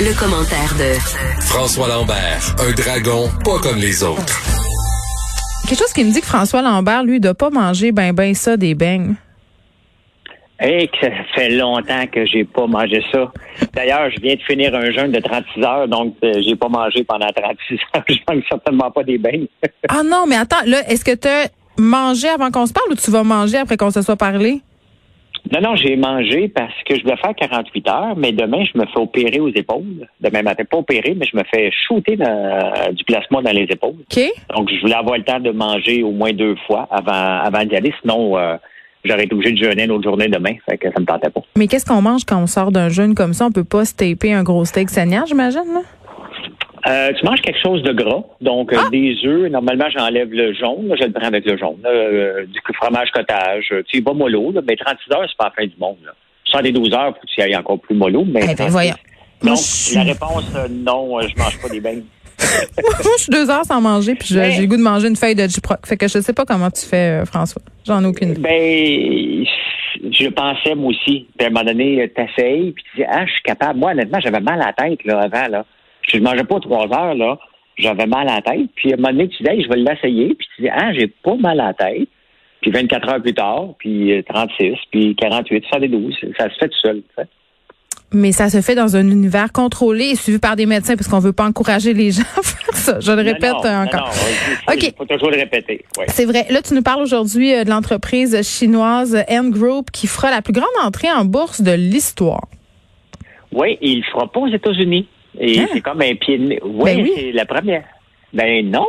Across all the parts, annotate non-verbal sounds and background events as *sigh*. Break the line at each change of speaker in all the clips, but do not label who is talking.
Le, commentaire de
François Lambert, un dragon pas comme les autres.
Quelque chose qui me dit que François Lambert, lui, doit pas manger ben ben ça des beignes.
Hey, que ça fait longtemps que j'ai pas mangé ça. D'ailleurs, je viens de finir un jeûne de 36 heures, donc euh, j'ai pas mangé pendant 36 *laughs* heures. Je mange certainement pas des beignes.
ah non, mais attends, là, est-ce que tu as mangé avant qu'on se parle ou tu vas manger après qu'on se soit parlé?
Non, non, j'ai mangé parce que je voulais faire 48 heures, mais demain, je me fais opérer aux épaules. Demain matin, pas opérer, mais je me fais shooter du plasma dans les épaules.
OK.
Donc, je voulais avoir le temps de manger au moins deux fois avant, avant d'y aller. Sinon, euh, j'aurais été obligé de jeûner une autre journée demain. Fait que ça me tentait pas.
Mais qu'est-ce qu'on mange quand on sort d'un jeûne comme ça? On peut pas se taper un gros steak saignant, j'imagine, là?
Euh, tu manges quelque chose de gras, donc euh, ah! des œufs. Normalement, j'enlève le jaune. je le prends avec le jaune. Euh, du fromage cottage. Tu vas mollo, là, mais 36 heures, c'est pas la fin du monde. Là. 72 heures, faut que tu ailles encore plus mollo. Mais
eh ben, voyons.
Non, la réponse, non, je mange pas des beignes. *laughs*
Moi, je suis deux heures sans manger, puis j'ai le goût de manger une feuille de Giproc. Fait que je sais pas comment tu fais, François. J'en ai aucune idée.
Ben, je pensais, moi aussi. Puis à un moment donné, t'essayes, puis tu dis, ah, je suis capable. Moi, honnêtement, j'avais mal à la tête, là, avant, là. Je ne mangeais pas trois heures, là. J'avais mal à la tête. Puis à un moment donné, tu dis, je vais l'essayer. Puis tu dis, ah, j'ai pas mal à la tête. Puis 24 heures plus tard, puis 36, euh, puis 48, 72. Ça se fait tout seul.
Mais ça se fait dans un univers contrôlé et suivi par des médecins parce qu'on veut pas encourager les gens à faire ça. Je le répète encore.
Non, il faut, toujours le répéter.
C'est vrai. Là, tu nous parles aujourd'hui euh, de l'entreprise chinoise N Group qui fera la plus grande entrée en bourse de l'histoire.
Oui, il le fera pas aux États-Unis. Et hein? c'est comme un pied de Oui, ben c'est la première. Ben non.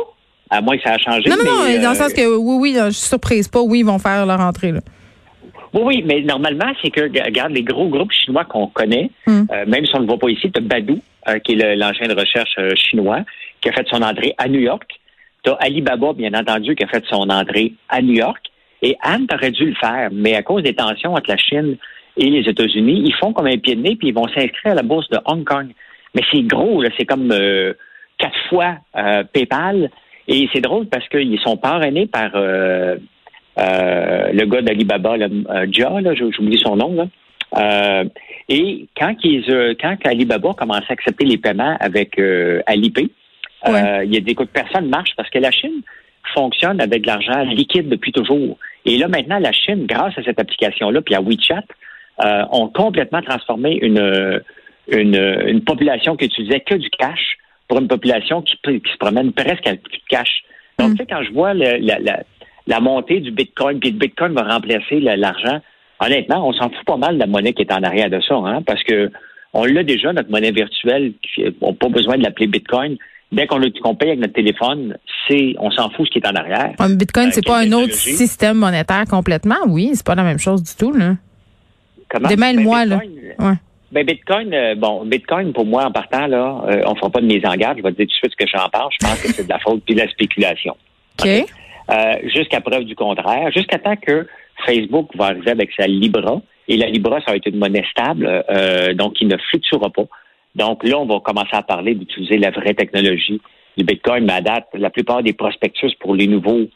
À moins que ça a changé.
Non, non, non, dans le
euh,
sens que oui, oui, je suis surprise pas. Oui, ils vont faire leur entrée. Là.
Oui, oui, mais normalement, c'est que, regarde, les gros groupes chinois qu'on connaît, hum. euh, même si on ne le voit pas ici, tu as Baidu, euh, qui est l'engin de recherche chinois, qui a fait son entrée à New York. Tu as Alibaba, bien entendu, qui a fait son entrée à New York. Et Anne aurait dû le faire, mais à cause des tensions entre la Chine et les États-Unis, ils font comme un pied de nez, puis ils vont s'inscrire à la bourse de Hong Kong. Mais c'est gros, c'est comme euh, quatre fois euh, PayPal. Et c'est drôle parce qu'ils sont parrainés par euh, le gars d'Alibaba, Jia, là, j'oublie son nom. Là. et quand, ils, quand Alibaba commencé à accepter les paiements avec Alipay, il y a des coups de personnes marchent parce que la Chine fonctionne avec de l'argent liquide depuis toujours. Et là, maintenant, la Chine, grâce à cette application-là, puis à WeChat, ont complètement transformé une, une, population qui utilisait que du cash pour une population qui, se promène presque avec plus de cash. Donc, mm. tu sais, quand je vois la, montée du Bitcoin, puis le Bitcoin va remplacer l'argent, honnêtement, on s'en fout pas mal de la monnaie qui est en arrière de ça, hein, parce que on l'a déjà, notre monnaie virtuelle, on n'a pas besoin de l'appeler Bitcoin. Dès qu'on paye avec notre téléphone, c'est on s'en fout ce qui est en arrière.
Bitcoin, c'est pas un autre système monétaire complètement, oui, c'est pas la même chose du tout, là.
Comment?
Démêle-moi, là. Ouais.
Ben Bitcoin, euh, bon, Bitcoin pour moi en partant là, euh, on fera pas de mise en garde. Je vais te dire tout de suite ce que j'en parle. Je pense que c'est de la faute puis de la spéculation.
Ok.
Euh, jusqu'à preuve du contraire, jusqu'à temps que Facebook va arriver avec sa Libra et la Libra ça va être une monnaie stable, donc qui ne fluctuera pas. Donc là, on va commencer à parler d'utiliser la vraie technologie du Bitcoin. Mais à date, la plupart des prospectus pour les nouveaux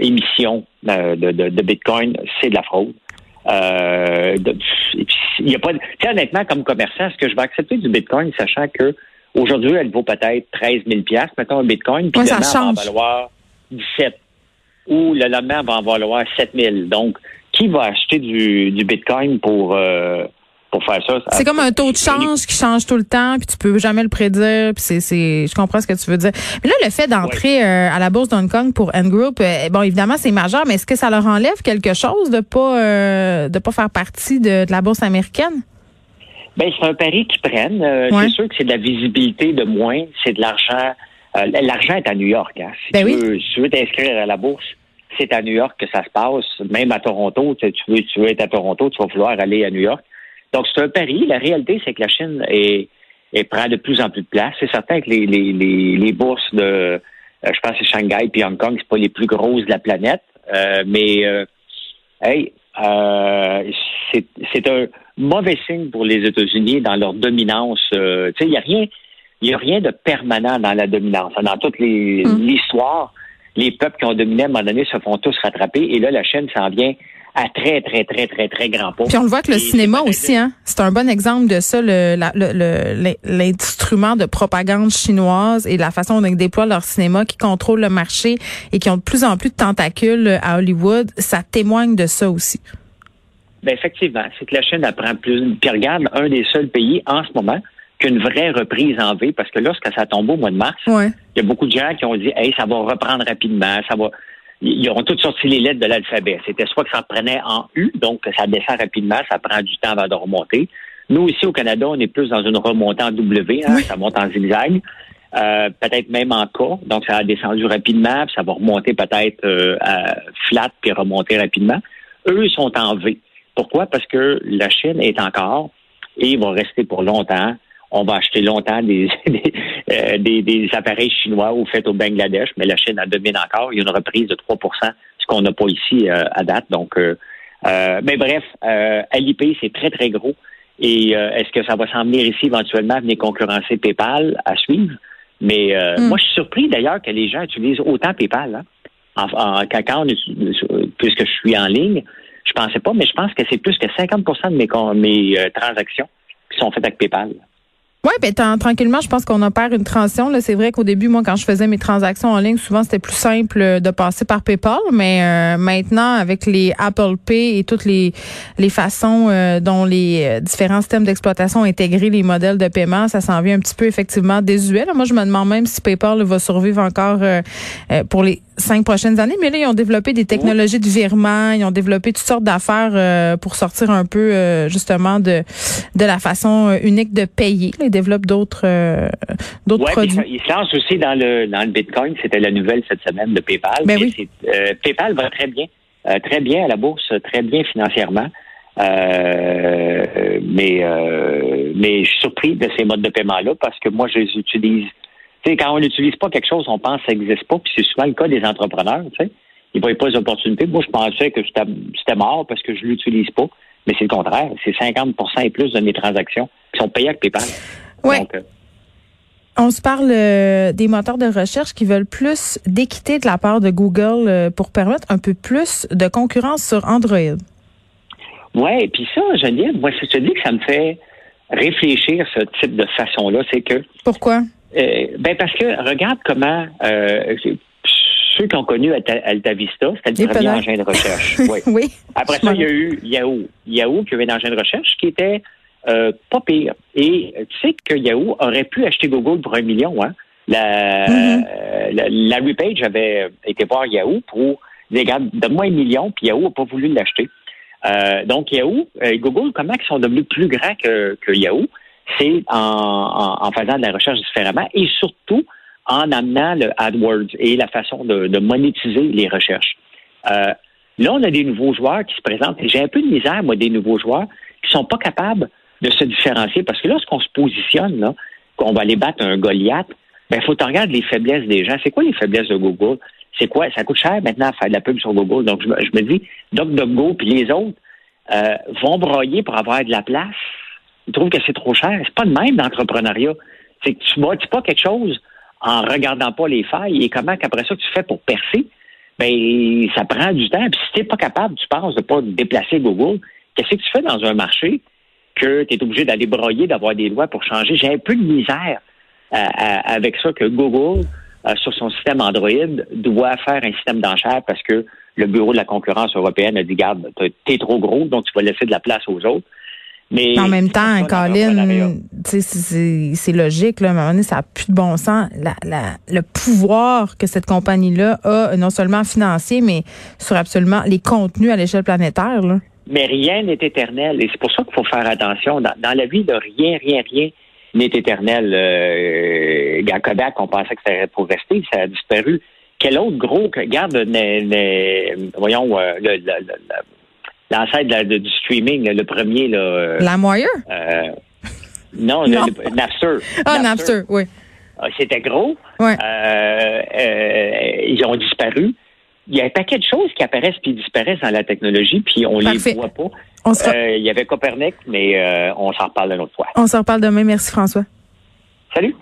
émissions de, de, de Bitcoin, c'est de la fraude. Euh, il y a pas. Tu honnêtement, comme commerçant, est-ce que je vais accepter du Bitcoin, sachant que aujourd'hui, elle vaut peut-être 13 000 mettons un Bitcoin, puis demain, elle va en valoir 17 ou le lendemain, elle va en valoir 7 000. Donc, qui va acheter du, du Bitcoin pour euh, pour faire ça.
C'est comme un taux de change qui change tout le temps, puis tu peux jamais le prédire. Puis c'est, c'est, je comprends ce que tu veux dire. Mais là, le fait d'entrer euh, à la bourse d'Hong Kong pour N Group, euh, bon, évidemment, c'est majeur, mais est-ce que ça leur enlève quelque chose de pas euh, de pas faire partie de, la bourse américaine?
Ben, c'est un pari qu'ils prennent. C'est sûr que c'est de la visibilité de moins, c'est de l'argent. l'argent est à New York. Hein. Si, ben tu veux, si tu veux t'inscrire à la bourse, c'est à New York que ça se passe. Même à Toronto, tu veux, tu veux être à Toronto, tu vas vouloir aller à New York. Donc, c'est un pari. La réalité, c'est que la Chine est, prend de plus en plus de place. C'est certain que les, les, les, bourses de, euh, je pense que Shanghai puis Hong Kong, c'est pas les plus grosses de la planète, euh, mais euh, hey, c'est un mauvais signe pour les États-Unis dans leur dominance. tu sais, il y a rien, il a rien de permanent dans la dominance. Dans toute mm. l'histoire, les peuples qui ont dominé à un moment donné se font tous rattraper, et là, la Chine s'en vient à très, très, très, très, très grand pas.
Puis on le voit que le cinéma aussi, hein. C'est un bon exemple de ça, l'instrument de propagande chinoise et la façon dont ils déploient leur cinéma qui contrôle le marché et qui ont de plus en plus de tentacules à Hollywood. Ça témoigne de ça aussi.
Ben effectivement, c'est que la Chine apprend plus. Puis regarde, un des seuls pays en ce moment qu'une vraie reprise en V, parce que lorsque ça tombe au mois de mars, il y a beaucoup de gens qui ont dit, hey, ça va reprendre rapidement, ça va ils ont toutes sorti les lettres de l'alphabet. C'était soit que ça prenait en U, donc ça descend rapidement, ça prend du temps avant de remonter. Nous, ici au Canada, on est plus dans une remontée en W, hein, ça monte en zigzag. Euh, peut-être même en K, donc ça a descendu rapidement, puis ça va remonter peut-être euh, flat, puis remonter rapidement. Eux, ils sont en V. Pourquoi? Parce que la Chine est encore, et il va rester pour longtemps, on va acheter longtemps *laughs* des, euh, des, des, appareils chinois ou faits au Bangladesh, mais la Chine en domine encore. Il y a une reprise de 3% ce qu'on n'a pas ici euh, à date. Donc, euh, mais bref, LIP, c'est très, très gros. Et est-ce que ça va s'en venir ici éventuellement venir concurrencer PayPal à suivre? Mais hmm. moi, je suis surpris d'ailleurs que les gens utilisent autant PayPal. Hein? En, quand puisque je suis en ligne, je pensais pas, mais je pense que c'est plus que 50% de mes, mes transactions qui sont faites avec PayPal.
Oui, ben tranquillement, je pense qu'on opère une transition. Là, c'est vrai qu'au début, moi, quand je faisais mes transactions en ligne, souvent c'était plus simple euh, de passer par PayPal, mais euh, maintenant, avec les Apple Pay et toutes les les façons euh, dont les différents systèmes d'exploitation ont intégré les modèles de paiement, ça s'en vient un petit peu effectivement désuet. moi, je me demande même si PayPal va survivre encore pour les cinq prochaines années. Mais là, ils ont développé des technologies de virement, ils ont développé toutes sortes d'affaires pour sortir un peu justement de de la façon unique de payer développe d'autres euh, d'autres produits.
Il se lance aussi dans le dans le Bitcoin. C'était la nouvelle cette semaine de PayPal.
Ben oui.
Euh, PayPal va très bien, euh, très bien à la bourse, très bien financièrement. mais mais je suis surpris de ces modes de paiement là parce que moi je les utilise. Sais, quand on n'utilise pas quelque chose, on pense que ça n'existe pas. Puis c'est souvent le cas des entrepreneurs. Tu sais, ils ne voient pas les opportunités. Moi, je pensais que c'était mort parce que je l'utilise pas. Mais c'est le contraire. C'est 50% et plus de mes transactions qui sont payées avec PayPal.
Oui. Euh, on se parle euh, des moteurs de recherche qui veulent plus d'équité de la part de Google euh, pour permettre un peu plus de concurrence sur Android.
Oui, puis ça, Geneviève, moi, je te dis que ça me fait réfléchir ce type de façon-là. C'est que.
Pourquoi?
Ben parce que regarde comment ceux qui ont connu AltaVista, c'était le premier engin de recherche. *laughs*
Oui. oui.
Après ça, il y a eu Yahoo. Yahoo qui avait un engin de recherche qui était euh, pas pire. Et tu sais que Yahoo aurait pu acheter Google pour un million. Hein? La, mm-hmm. Larry Page avait été voir Yahoo pour dire, regarde, donne-moi un million, puis Yahoo n'a pas voulu l'acheter. Euh, donc Yahoo, euh, Google, comment ils sont devenus plus grands que, que Yahoo? C'est en, en, faisant de la recherche différemment et surtout en amenant le AdWords et la façon de, de monétiser les recherches. Euh, là, on a des nouveaux joueurs qui se présentent. J'ai un peu de misère, moi, des nouveaux joueurs qui sont pas capables de se différencier. Parce que lorsqu'on se positionne, là, qu'on va aller battre un Goliath, ben, faut que regarder les faiblesses des gens. C'est quoi les faiblesses de Google? C'est quoi? Ça coûte cher maintenant à faire de la pub sur Google. Donc, je, me dis, DuckDuckGo puis les autres euh, vont broyer pour avoir de la place. Ils trouvent que c'est trop cher. C'est pas le même d'entrepreneuriat. C'est que tu bâtis pas quelque chose en regardant pas les failles et comment qu'après ça tu fais pour percer. Ben, ça prend du temps. Puis si t'es pas capable, tu penses, de pas déplacer Google, qu'est-ce que tu fais dans un marché que tu es obligé d'aller broyer, d'avoir des lois pour changer? J'ai un peu de misère euh, euh, avec ça que Google, euh, sur son système Android, doit faire un système d'enchères parce que le Bureau de la concurrence européenne a dit, garde, t'es trop gros, donc tu vas laisser de la place aux autres.
Mais en même temps, Colin, c'est logique. Là, à un moment donné, ça n'a plus de bon sens. le pouvoir que cette compagnie-là a, non seulement financier, mais sur absolument les contenus à l'échelle planétaire. Là.
Mais rien n'est éternel. Et c'est pour ça qu'il faut faire attention. Dans, la vie, de rien, rien, rien n'est éternel. Euh, Kodak, on pensait que c'était pour rester, ça a disparu. Quel autre gros, regarde, voyons, euh, le, l'ancêtre du streaming, le premier. Là, euh,
la moyenne?
non,
non.
Le, Napster.
Ah, Napster, oui.
Ah, c'était gros.
Ouais.
ils ont disparu. Il y a un paquet de choses qui apparaissent puis disparaissent dans la technologie, puis on
Parfait.
les voit pas.
On
il y avait Copernic, mais on s'en reparle une autre fois.
On s'en reparle demain. Merci, François.
Salut.